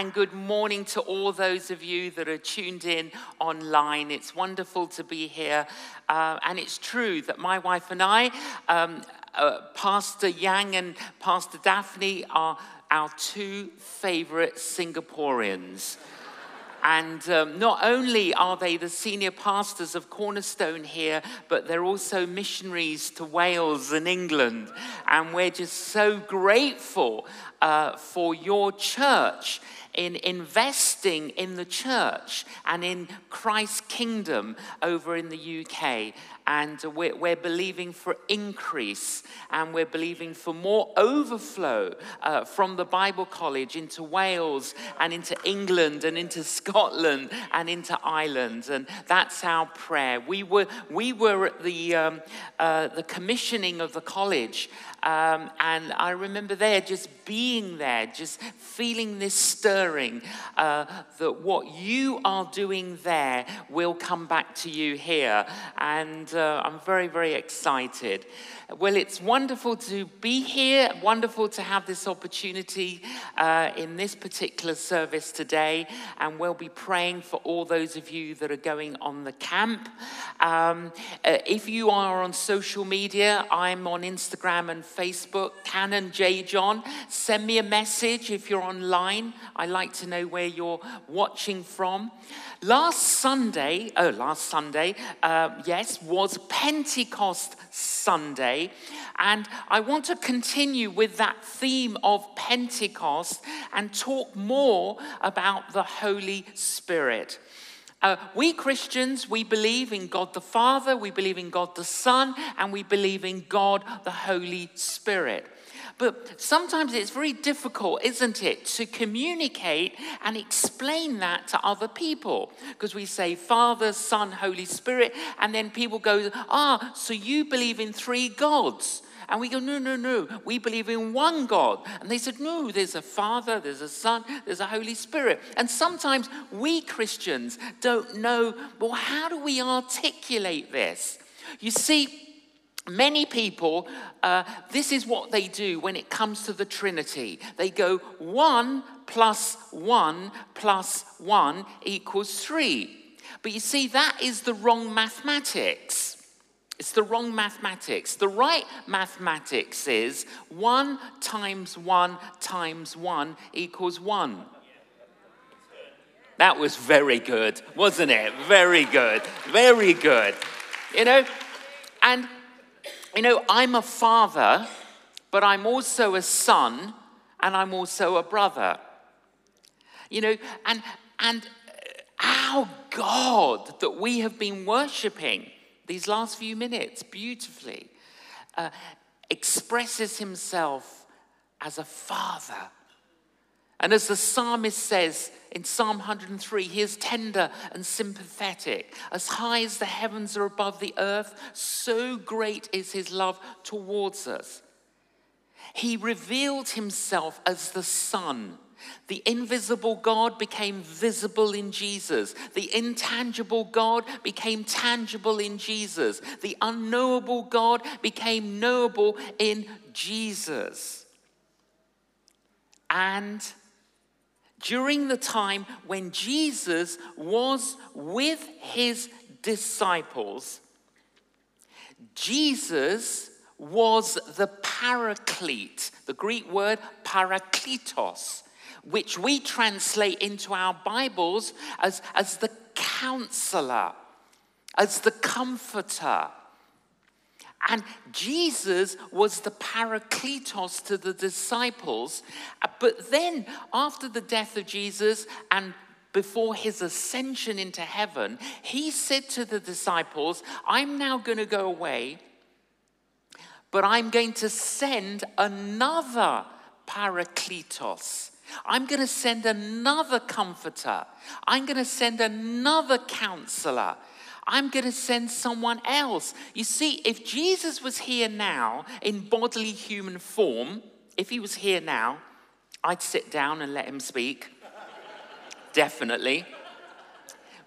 and good morning to all those of you that are tuned in online. It's wonderful to be here. Uh, and it's true that my wife and I, um, uh, Pastor Yang and Pastor Daphne, are our two favorite Singaporeans. And um, not only are they the senior pastors of Cornerstone here, but they're also missionaries to Wales and England. And we're just so grateful uh, for your church in investing in the church and in Christ's kingdom over in the UK. And we're, we're believing for increase and we're believing for more overflow uh, from the Bible College into Wales and into England and into Scotland and into Ireland. And that's our prayer. We were, we were at the, um, uh, the commissioning of the college. Um, and I remember there just being there, just feeling this stirring uh, that what you are doing there will come back to you here. And uh, I'm very, very excited. Well, it's wonderful to be here, wonderful to have this opportunity uh, in this particular service today. And we'll be praying for all those of you that are going on the camp. Um, uh, if you are on social media, I'm on Instagram and Facebook, Canon J. John. Send me a message if you're online. I like to know where you're watching from. Last Sunday, oh, last Sunday, uh, yes, was Pentecost Sunday. And I want to continue with that theme of Pentecost and talk more about the Holy Spirit. Uh, we Christians, we believe in God the Father, we believe in God the Son, and we believe in God the Holy Spirit. But sometimes it's very difficult, isn't it, to communicate and explain that to other people. Because we say Father, Son, Holy Spirit, and then people go, ah, so you believe in three gods. And we go, no, no, no, we believe in one God. And they said, no, there's a Father, there's a Son, there's a Holy Spirit. And sometimes we Christians don't know, well, how do we articulate this? You see, Many people, uh, this is what they do when it comes to the Trinity. They go one plus one plus one equals three. But you see, that is the wrong mathematics. It's the wrong mathematics. The right mathematics is one times one times one equals one. That was very good, wasn't it? Very good. Very good. You know, and you know, I'm a father, but I'm also a son, and I'm also a brother. You know, and, and our God that we have been worshiping these last few minutes beautifully uh, expresses himself as a father and as the psalmist says in Psalm 103, he is tender and sympathetic. As high as the heavens are above the earth, so great is his love towards us. He revealed himself as the Son. The invisible God became visible in Jesus. The intangible God became tangible in Jesus. The unknowable God became knowable in Jesus. And during the time when Jesus was with his disciples, Jesus was the paraclete, the Greek word parakletos, which we translate into our Bibles as, as the counselor, as the comforter. And Jesus was the parakletos to the disciples. But then, after the death of Jesus and before his ascension into heaven, he said to the disciples, I'm now going to go away, but I'm going to send another parakletos. I'm going to send another comforter. I'm going to send another counselor. I'm going to send someone else. You see, if Jesus was here now in bodily human form, if he was here now, I'd sit down and let him speak. Definitely.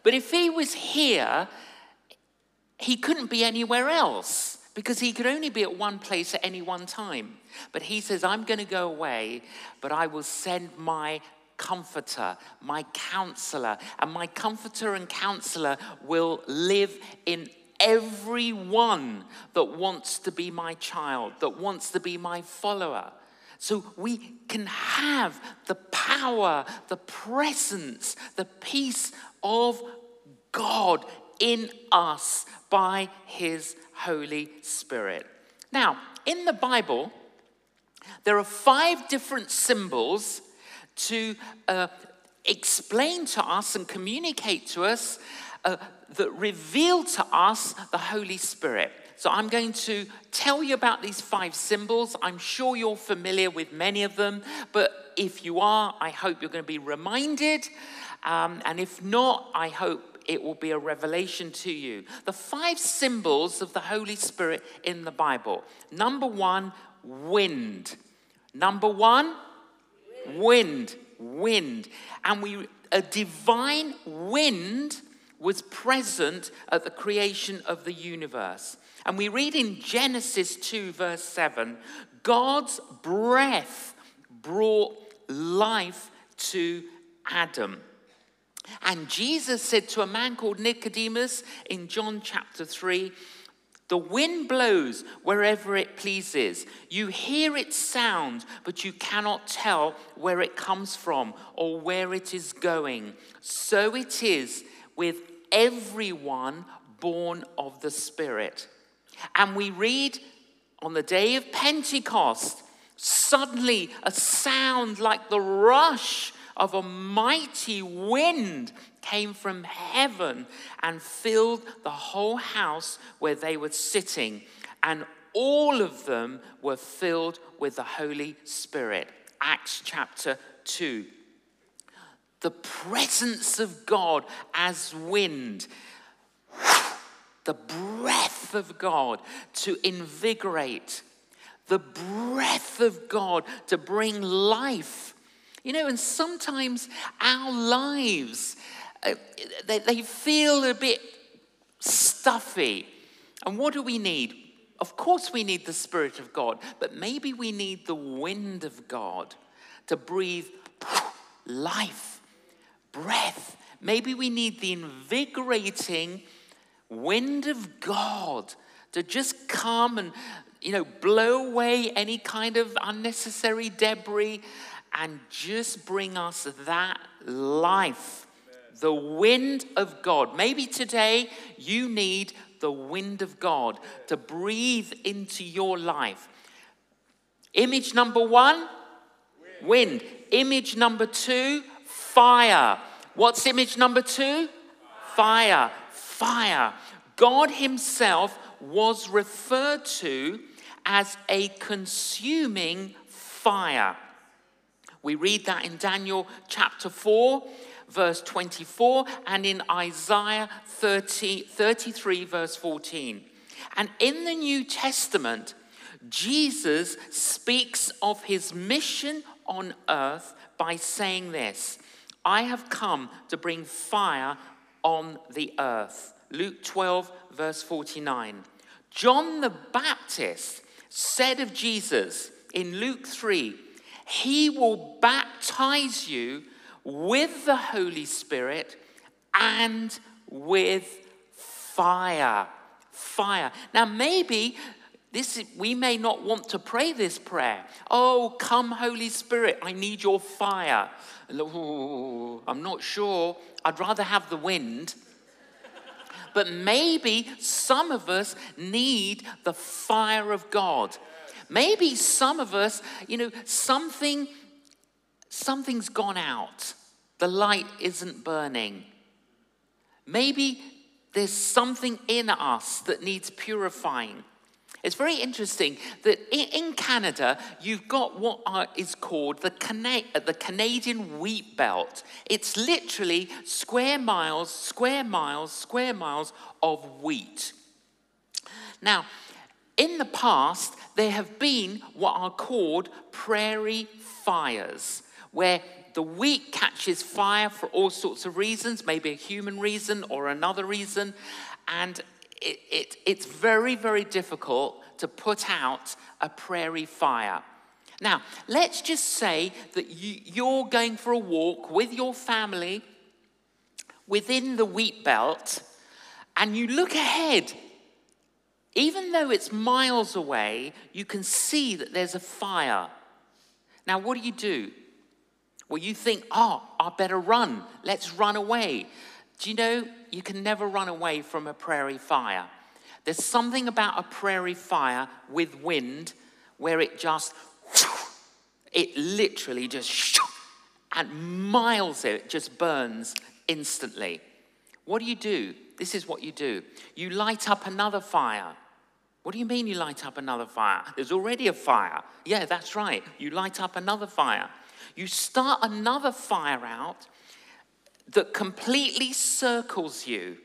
But if he was here, he couldn't be anywhere else because he could only be at one place at any one time. But he says, I'm going to go away, but I will send my comforter, my counselor. And my comforter and counselor will live in everyone that wants to be my child, that wants to be my follower. So we can have the power, the presence, the peace of God in us by his Holy Spirit. Now, in the Bible, there are five different symbols to uh, explain to us and communicate to us uh, that reveal to us the Holy Spirit. So I'm going to tell you about these five symbols. I'm sure you're familiar with many of them, but if you are, I hope you're going to be reminded. Um, and if not, I hope it will be a revelation to you. The five symbols of the Holy Spirit in the Bible. Number one, wind. Number one, wind. Wind. And we a divine wind was present at the creation of the universe. And we read in Genesis 2, verse 7 God's breath brought life to Adam. And Jesus said to a man called Nicodemus in John chapter 3 The wind blows wherever it pleases. You hear its sound, but you cannot tell where it comes from or where it is going. So it is with everyone born of the Spirit. And we read on the day of Pentecost, suddenly a sound like the rush of a mighty wind came from heaven and filled the whole house where they were sitting. And all of them were filled with the Holy Spirit. Acts chapter 2. The presence of God as wind the breath of God to invigorate, the breath of God to bring life. You know, and sometimes our lives, uh, they, they feel a bit stuffy. And what do we need? Of course, we need the Spirit of God, but maybe we need the wind of God to breathe life, breath. Maybe we need the invigorating wind of God to just come and, you know, blow away any kind of unnecessary debris and just bring us that life. The wind of God. Maybe today you need the wind of God to breathe into your life. Image number one, wind. Image number two, fire. What's image number two? Fire fire. God Himself was referred to as a consuming fire. We read that in Daniel chapter 4, verse 24, and in Isaiah 30, 33, verse 14. And in the New Testament, Jesus speaks of his mission on earth by saying this I have come to bring fire on the earth. Luke 12, verse 49. John the Baptist said of Jesus in Luke 3, He will baptize you with the Holy Spirit and with fire. Fire. Now, maybe this we may not want to pray this prayer. Oh, come, Holy Spirit, I need your fire. I'm not sure. I'd rather have the wind. But maybe some of us need the fire of God. Maybe some of us, you know, something something's gone out. The light isn't burning. Maybe there's something in us that needs purifying. It's very interesting that in Canada, you've got what is called the, Cana- the Canadian wheat belt. It's literally square miles, square miles, square miles of wheat. Now, in the past, there have been what are called prairie fires, where the wheat catches fire for all sorts of reasons, maybe a human reason or another reason, and it, it, it's very, very difficult to put out a prairie fire. Now, let's just say that you, you're going for a walk with your family within the wheat belt and you look ahead. Even though it's miles away, you can see that there's a fire. Now, what do you do? Well, you think, oh, I better run. Let's run away. Do you know you can never run away from a prairie fire? There's something about a prairie fire with wind where it just it literally just and miles it just burns instantly. What do you do? This is what you do. You light up another fire. What do you mean you light up another fire? There's already a fire. Yeah, that's right. You light up another fire. You start another fire out that completely circles you.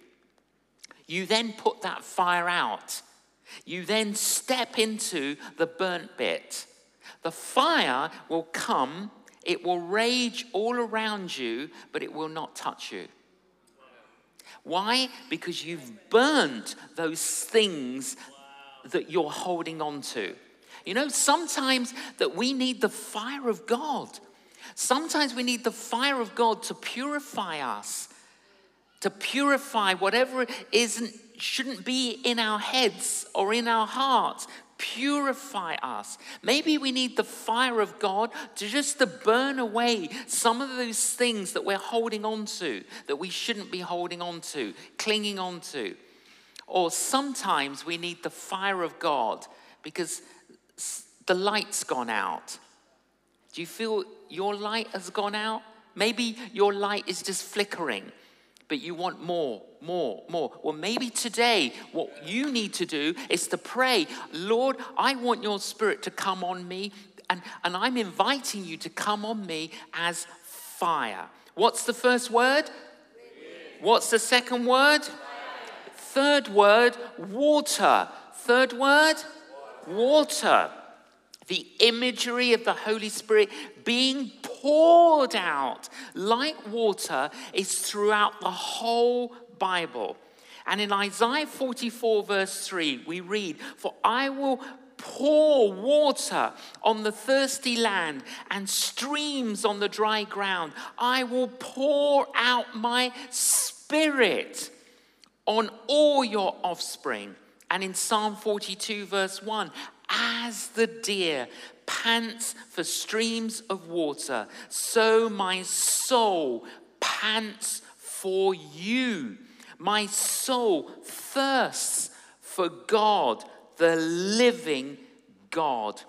You then put that fire out. You then step into the burnt bit. The fire will come, it will rage all around you, but it will not touch you. Why? Because you've burnt those things that you're holding on to. You know, sometimes that we need the fire of God. Sometimes we need the fire of God to purify us, to purify whatever isn't shouldn't be in our heads or in our hearts, purify us. Maybe we need the fire of God to just to burn away some of those things that we're holding on to, that we shouldn't be holding on to, clinging on to. Or sometimes we need the fire of God because the light's gone out. Do you feel your light has gone out? Maybe your light is just flickering but you want more, more, more. Well, maybe today, what you need to do is to pray, Lord, I want your spirit to come on me, and, and I'm inviting you to come on me as fire. What's the first word? What's the second word? Third word, water. Third word, water. The imagery of the Holy Spirit being poured out like water is throughout the whole Bible. And in Isaiah 44, verse 3, we read, For I will pour water on the thirsty land and streams on the dry ground. I will pour out my spirit on all your offspring. And in Psalm 42, verse 1, as the deer pants for streams of water, so my soul pants for you. My soul thirsts for God, the living God.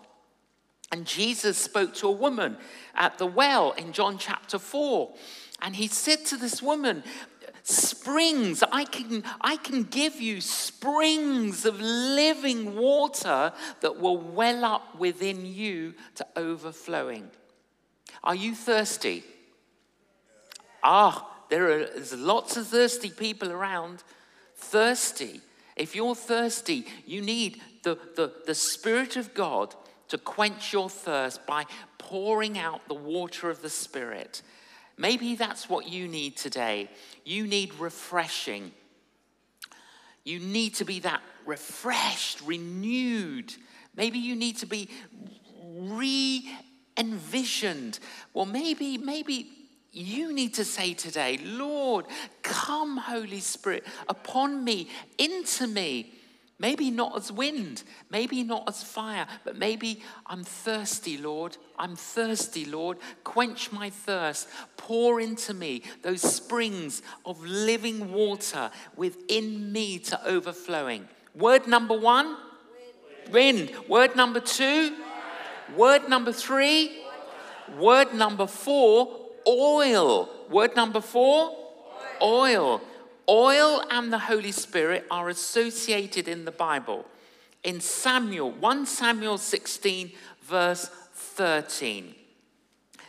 And Jesus spoke to a woman at the well in John chapter 4. And he said to this woman, springs. I can, I can give you springs of living water that will well up within you to overflowing. Are you thirsty? Ah, there are there's lots of thirsty people around. Thirsty. If you're thirsty, you need the, the, the Spirit of God to quench your thirst by pouring out the water of the Spirit. Maybe that's what you need today. You need refreshing. You need to be that refreshed, renewed. Maybe you need to be re envisioned. Well, maybe, maybe you need to say today, Lord, come, Holy Spirit, upon me, into me. Maybe not as wind, maybe not as fire, but maybe I'm thirsty, Lord. I'm thirsty, Lord. Quench my thirst. Pour into me those springs of living water within me to overflowing. Word number one wind. Word number two word number three word number four oil. Word number four oil. Oil and the Holy Spirit are associated in the Bible. In Samuel, 1 Samuel 16, verse 13.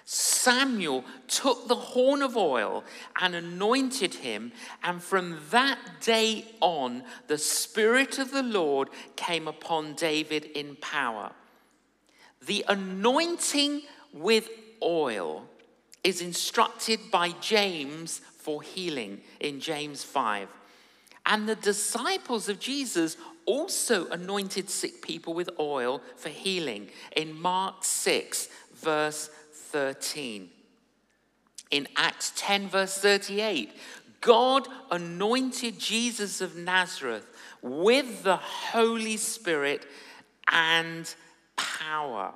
Samuel took the horn of oil and anointed him, and from that day on, the Spirit of the Lord came upon David in power. The anointing with oil is instructed by James for healing in James 5. And the disciples of Jesus also anointed sick people with oil for healing in Mark 6, verse 13. In Acts 10, verse 38, God anointed Jesus of Nazareth with the Holy Spirit and power.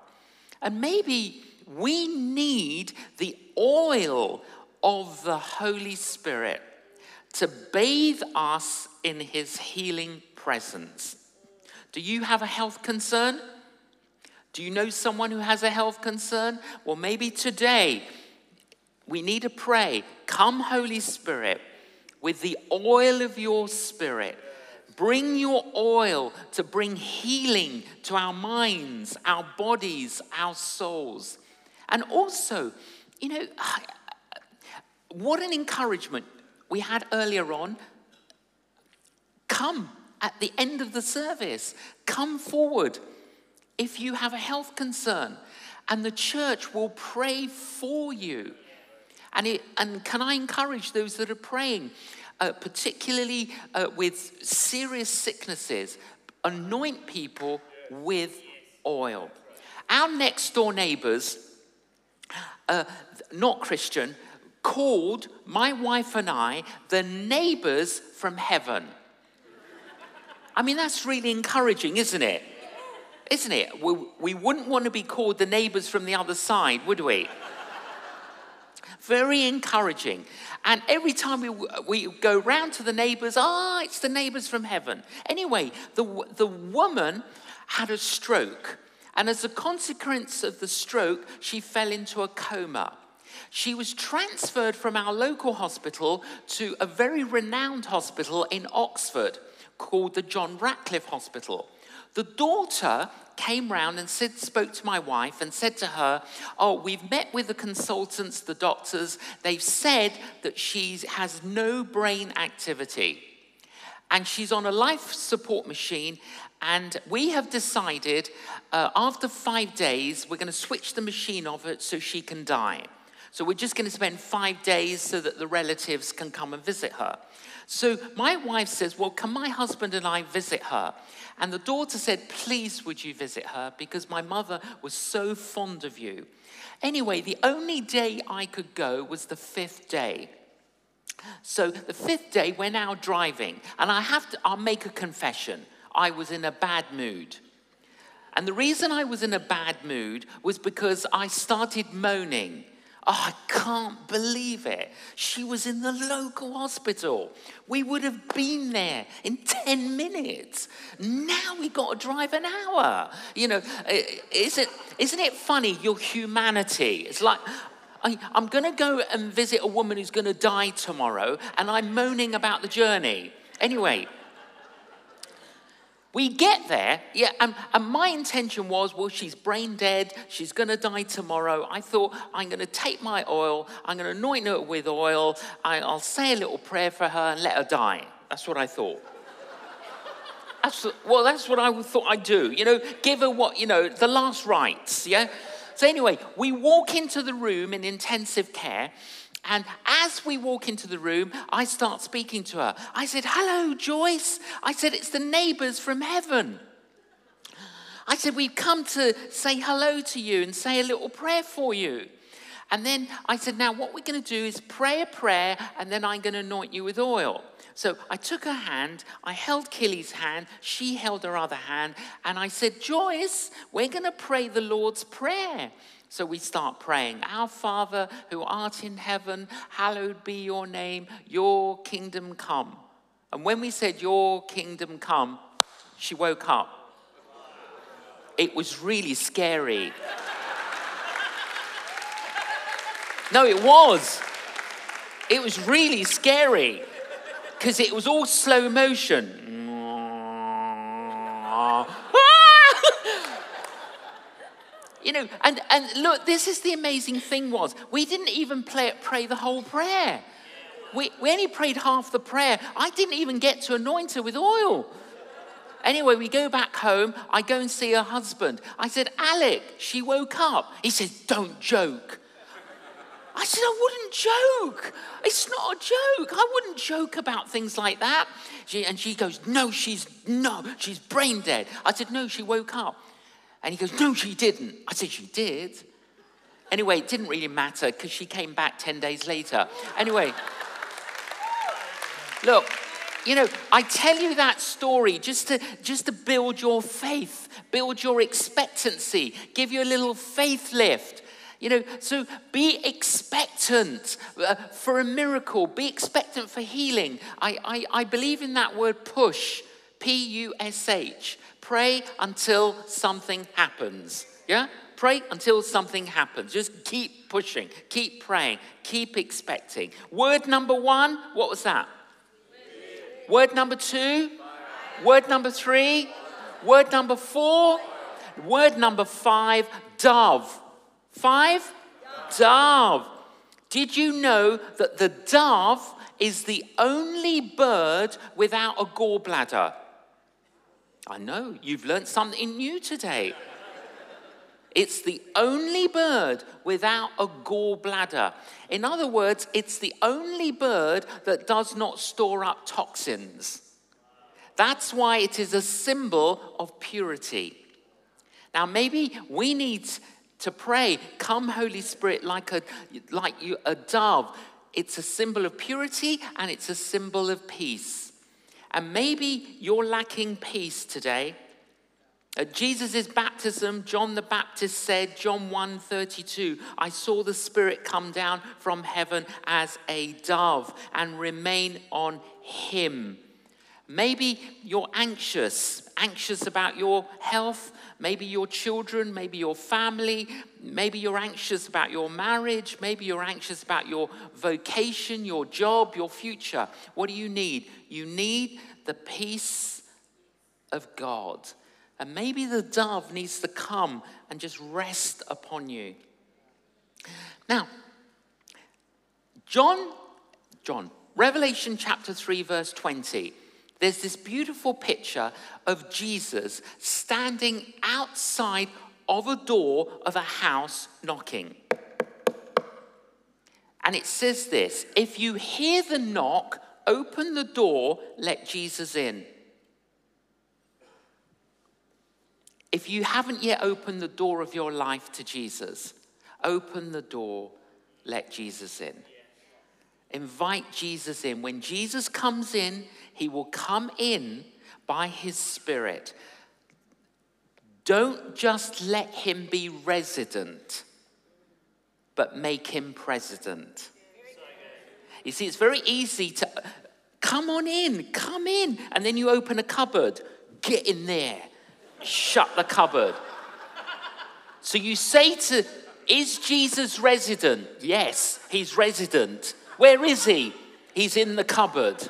And maybe we need the oil of the Holy Spirit to bathe us in his healing presence. Do you have a health concern? Do you know someone who has a health concern? Well, maybe today we need to pray. Come, Holy Spirit, with the oil of your spirit. Bring your oil to bring healing to our minds, our bodies, our souls. And also, you know, what an encouragement we had earlier on. Come at the end of the service, come forward if you have a health concern, and the church will pray for you. And, it, and can I encourage those that are praying, uh, particularly uh, with serious sicknesses, anoint people with oil. Our next door neighbors, uh, not Christian, called my wife and I the neighbors from heaven. I mean, that's really encouraging, isn't it? Isn't it? We, we wouldn't want to be called the neighbors from the other side, would we? Very encouraging. And every time we, we go round to the neighbors, ah, it's the neighbors from heaven. Anyway, the, the woman had a stroke. And as a consequence of the stroke, she fell into a coma. She was transferred from our local hospital to a very renowned hospital in Oxford called the John Radcliffe Hospital. The daughter came round and said, spoke to my wife and said to her, Oh, we've met with the consultants, the doctors. They've said that she has no brain activity. And she's on a life support machine. And we have decided uh, after five days, we're going to switch the machine off it so she can die. So we're just going to spend five days so that the relatives can come and visit her. So my wife says, Well, can my husband and I visit her? And the daughter said, Please, would you visit her? Because my mother was so fond of you. Anyway, the only day I could go was the fifth day. So the fifth day, we're now driving, and I have to, I'll make a confession. I was in a bad mood. And the reason I was in a bad mood was because I started moaning Oh, I can't believe it. She was in the local hospital. We would have been there in 10 minutes. Now we've got to drive an hour. You know, is it, isn't it funny, your humanity? It's like, I, am going to go and visit a woman who's going to die tomorrow, and I'm moaning about the journey. Anyway, we get there, yeah, and, and my intention was, well, she's brain dead, she's gonna die tomorrow. I thought, I'm gonna take my oil, I'm gonna anoint her with oil, I, I'll say a little prayer for her and let her die. That's what I thought. That's, well, that's what I thought I'd do. You know, give her what, you know, the last rites, yeah? So, anyway, we walk into the room in intensive care, and as we walk into the room, I start speaking to her. I said, Hello, Joyce. I said, It's the neighbors from heaven. I said, We've come to say hello to you and say a little prayer for you. And then I said, Now, what we're going to do is pray a prayer, and then I'm going to anoint you with oil. So I took her hand, I held Killy's hand, she held her other hand, and I said, Joyce, we're going to pray the Lord's Prayer. So we start praying, Our Father who art in heaven, hallowed be your name, your kingdom come. And when we said, Your kingdom come, she woke up. It was really scary. No, it was. It was really scary because it was all slow motion. You know, and, and look, this is the amazing thing was, we didn't even play, pray the whole prayer. We, we only prayed half the prayer. I didn't even get to anoint her with oil. Anyway, we go back home. I go and see her husband. I said, Alec, she woke up. He said, Don't joke. I said, I wouldn't joke. It's not a joke. I wouldn't joke about things like that. She, and she goes, No, she's no, she's brain dead. I said, No, she woke up. And he goes, No, she didn't. I said, She did. Anyway, it didn't really matter because she came back 10 days later. Anyway, look, you know, I tell you that story just to, just to build your faith, build your expectancy, give you a little faith lift. You know, so be expectant uh, for a miracle, be expectant for healing. I, I, I believe in that word push, P U S H. Pray until something happens. Yeah? Pray until something happens. Just keep pushing, keep praying, keep expecting. Word number one, what was that? Word number two? Word number three? Word number four? Word number five, dove. Five? Dove. Did you know that the dove is the only bird without a gallbladder? I know, you've learned something new today. It's the only bird without a gallbladder. In other words, it's the only bird that does not store up toxins. That's why it is a symbol of purity. Now, maybe we need to pray, Come, Holy Spirit, like a, like you, a dove. It's a symbol of purity and it's a symbol of peace. And maybe you're lacking peace today. At Jesus' baptism, John the Baptist said, John 1 32, I saw the Spirit come down from heaven as a dove and remain on him. Maybe you're anxious, anxious about your health, maybe your children, maybe your family, maybe you're anxious about your marriage, maybe you're anxious about your vocation, your job, your future. What do you need? You need the peace of God. And maybe the dove needs to come and just rest upon you. Now, John, John, Revelation chapter 3, verse 20, there's this beautiful picture of Jesus standing outside of a door of a house knocking. And it says this if you hear the knock, open the door, let Jesus in. If you haven't yet opened the door of your life to Jesus, open the door, let Jesus in. Invite Jesus in. When Jesus comes in, he will come in by his Spirit. Don't just let him be resident, but make him president. You see, it's very easy to come on in, come in, and then you open a cupboard, get in there shut the cupboard. So you say to, is Jesus resident? Yes, he's resident. Where is he? He's in the cupboard.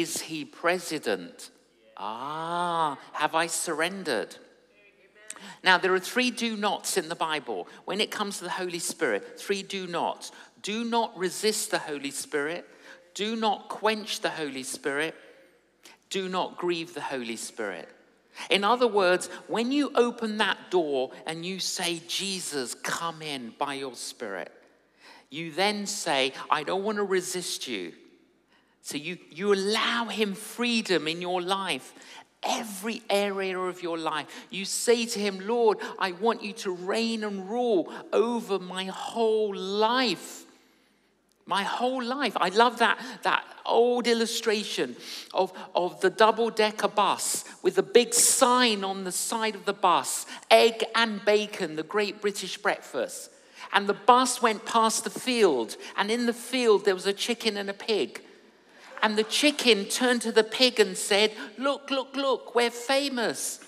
Is he president? Ah, have I surrendered? Now, there are three do nots in the Bible. When it comes to the Holy Spirit, three do nots. Do not resist the Holy Spirit. Do not quench the Holy Spirit do not grieve the Holy Spirit. In other words, when you open that door and you say, Jesus, come in by your Spirit, you then say, I don't want to resist you. So you, you allow him freedom in your life, every area of your life. You say to him, Lord, I want you to reign and rule over my whole life. My whole life. I love that, that old illustration of, of the double decker bus with a big sign on the side of the bus egg and bacon, the great British breakfast. And the bus went past the field, and in the field there was a chicken and a pig. And the chicken turned to the pig and said, Look, look, look, we're famous.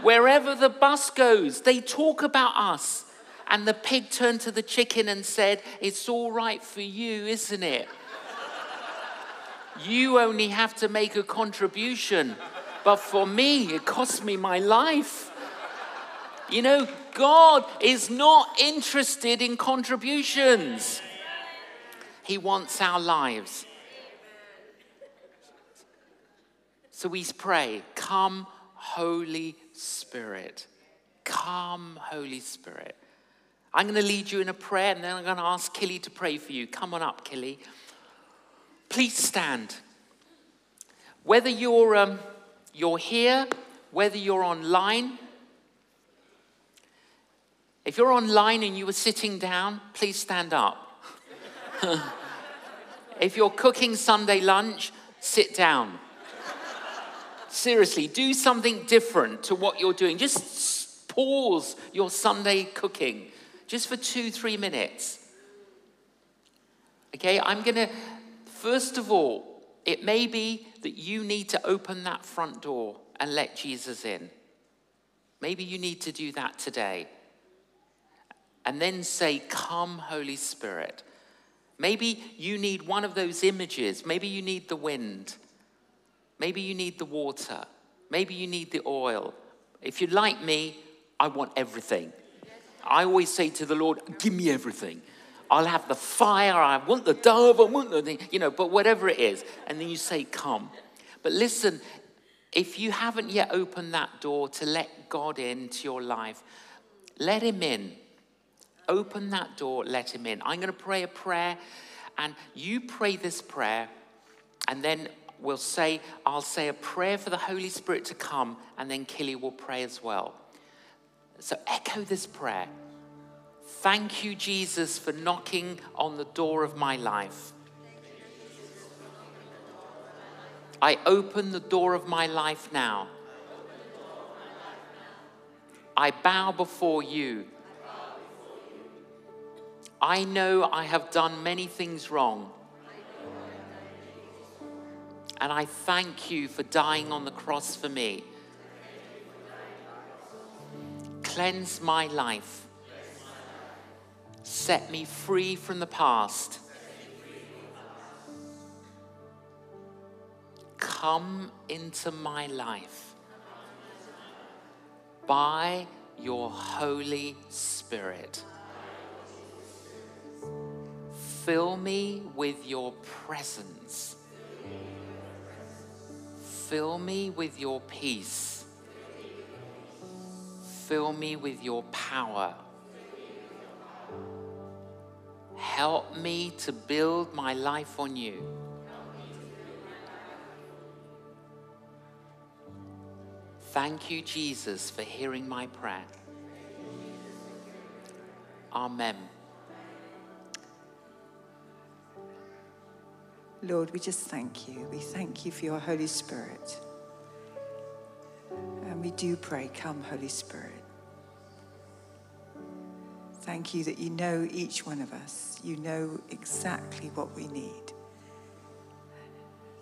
Wherever the bus goes, they talk about us. And the pig turned to the chicken and said, It's all right for you, isn't it? You only have to make a contribution. But for me, it cost me my life. You know, God is not interested in contributions, He wants our lives. So we pray, Come, Holy Spirit. Come, Holy Spirit. I'm going to lead you in a prayer and then I'm going to ask Killy to pray for you. Come on up, Killy. Please stand. Whether you're, um, you're here, whether you're online, if you're online and you were sitting down, please stand up. if you're cooking Sunday lunch, sit down. Seriously, do something different to what you're doing. Just pause your Sunday cooking just for two, three minutes. Okay, I'm going to, first of all, it may be that you need to open that front door and let Jesus in. Maybe you need to do that today. And then say, Come, Holy Spirit. Maybe you need one of those images. Maybe you need the wind. Maybe you need the water. Maybe you need the oil. If you're like me, I want everything. I always say to the Lord, Give me everything. I'll have the fire, I want the dove, I want the, you know, but whatever it is. And then you say, Come. But listen, if you haven't yet opened that door to let God into your life, let Him in. Open that door, let Him in. I'm going to pray a prayer, and you pray this prayer, and then we'll say, I'll say a prayer for the Holy Spirit to come, and then Killy will pray as well. So echo this prayer. Thank you, Jesus, for knocking on the door of my life. I open the door of my life now. I bow before you. I know I have done many things wrong. And I thank you for dying on the cross for me. Cleanse my life. Set me free from the past. Come into my life by your Holy Spirit. Fill me with your presence. Fill me with your peace. Fill me with your power. Help me to build my life on you. Thank you, Jesus, for hearing my prayer. Amen. Lord, we just thank you. We thank you for your Holy Spirit. And we do pray, Come, Holy Spirit. Thank you that you know each one of us. You know exactly what we need.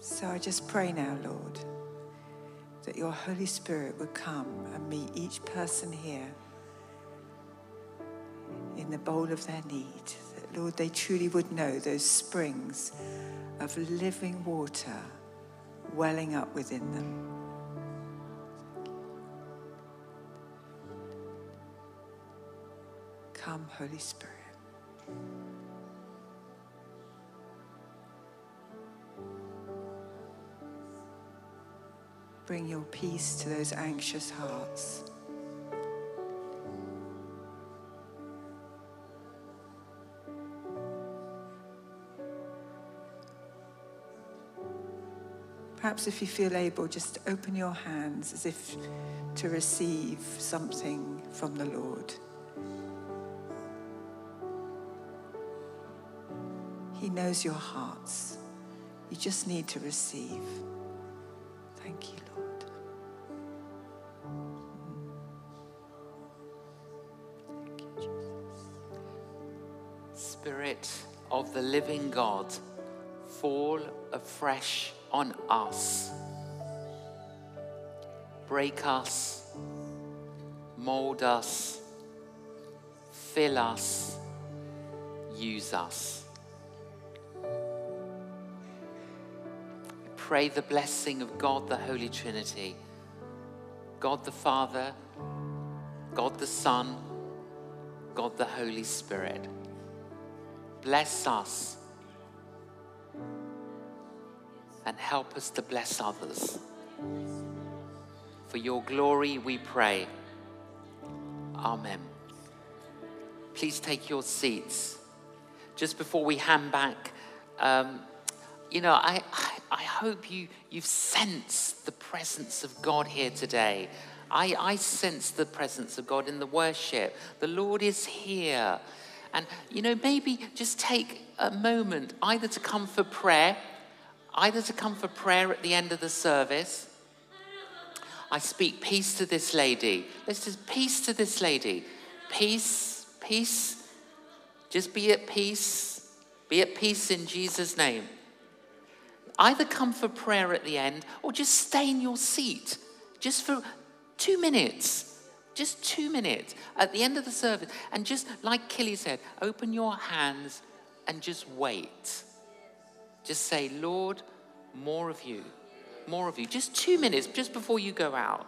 So I just pray now, Lord, that your Holy Spirit would come and meet each person here in the bowl of their need. That, Lord, they truly would know those springs of living water welling up within them. Come, Holy Spirit. Bring your peace to those anxious hearts. Perhaps if you feel able, just open your hands as if to receive something from the Lord. He knows your hearts. You just need to receive. Thank you, Lord. Thank you, Jesus. Spirit of the living God, fall afresh on us. Break us, mold us, fill us, use us. Pray the blessing of God, the Holy Trinity, God the Father, God the Son, God the Holy Spirit. Bless us and help us to bless others. For your glory we pray. Amen. please take your seats. Just before we hand back, um, you know, I, I, I, hope you, you've sensed the presence of God here today. I, I sense the presence of God in the worship. The Lord is here. And, you know, maybe just take a moment either to come for prayer, either to come for prayer at the end of the service. I speak peace to this lady. Let's just peace to this lady. Peace, peace. Just be at peace. Be at peace in Jesus' name. Either come for prayer at the end or just stay in your seat just for two minutes. Just two minutes at the end of the service. And just like Killy said, open your hands and just wait. Just say, Lord, more of you, more of you. Just two minutes, just before you go out.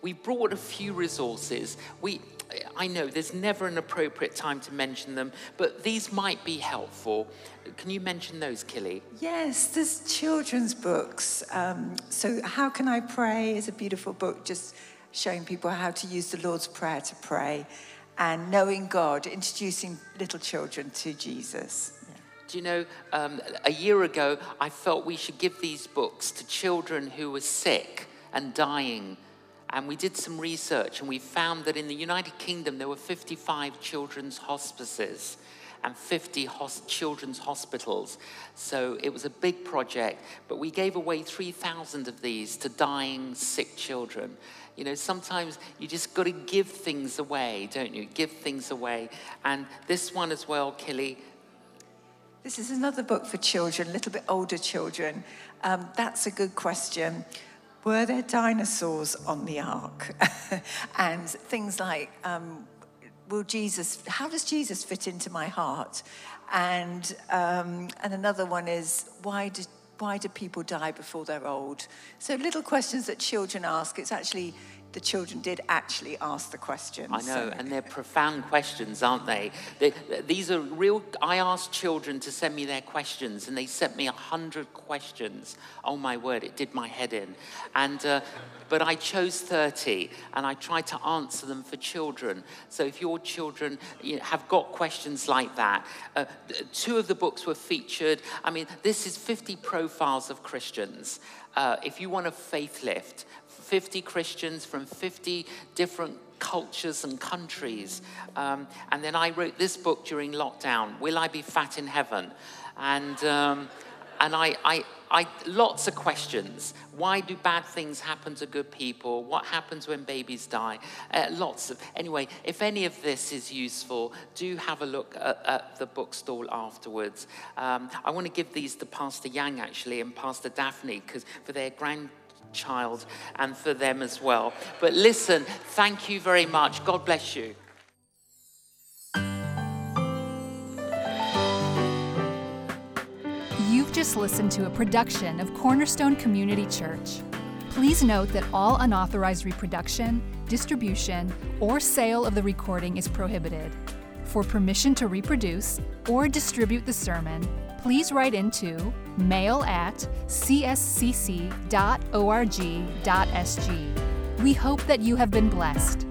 We brought a few resources. We, I know there's never an appropriate time to mention them, but these might be helpful. Can you mention those, Killy? Yes, there's children's books. Um, so, How Can I Pray is a beautiful book just showing people how to use the Lord's Prayer to pray and knowing God, introducing little children to Jesus. Do you know, um, a year ago, I felt we should give these books to children who were sick and dying and we did some research and we found that in the United Kingdom there were 55 children's hospices and 50 hos- children's hospitals. So it was a big project, but we gave away 3,000 of these to dying, sick children. You know, sometimes you just got to give things away, don't you? Give things away. And this one as well, Killy. This is another book for children, a little bit older children. Um, that's a good question were there dinosaurs on the ark? and things like, um, will Jesus, how does Jesus fit into my heart? And, um, and another one is, why do, why do people die before they're old? So little questions that children ask. It's actually the children did actually ask the questions. I know, so. and they're profound questions, aren't they? they? These are real. I asked children to send me their questions, and they sent me a hundred questions. Oh my word, it did my head in. And uh, but I chose 30, and I tried to answer them for children. So if your children you know, have got questions like that, uh, two of the books were featured. I mean, this is 50 profiles of Christians. Uh, if you want a faith lift, 50 Christians from 50 different cultures and countries. Um, and then I wrote this book during lockdown, Will I Be Fat in Heaven? And, um, and I, I, I, lots of questions. Why do bad things happen to good people? What happens when babies die? Uh, lots of. Anyway, if any of this is useful, do have a look at, at the bookstall afterwards. Um, I want to give these to Pastor Yang actually and Pastor Daphne because for their grand child and for them as well. But listen, thank you very much. God bless you. You've just listened to a production of Cornerstone Community Church. Please note that all unauthorized reproduction, distribution, or sale of the recording is prohibited. For permission to reproduce or distribute the sermon, please write into mail at cscc.org.sg. We hope that you have been blessed.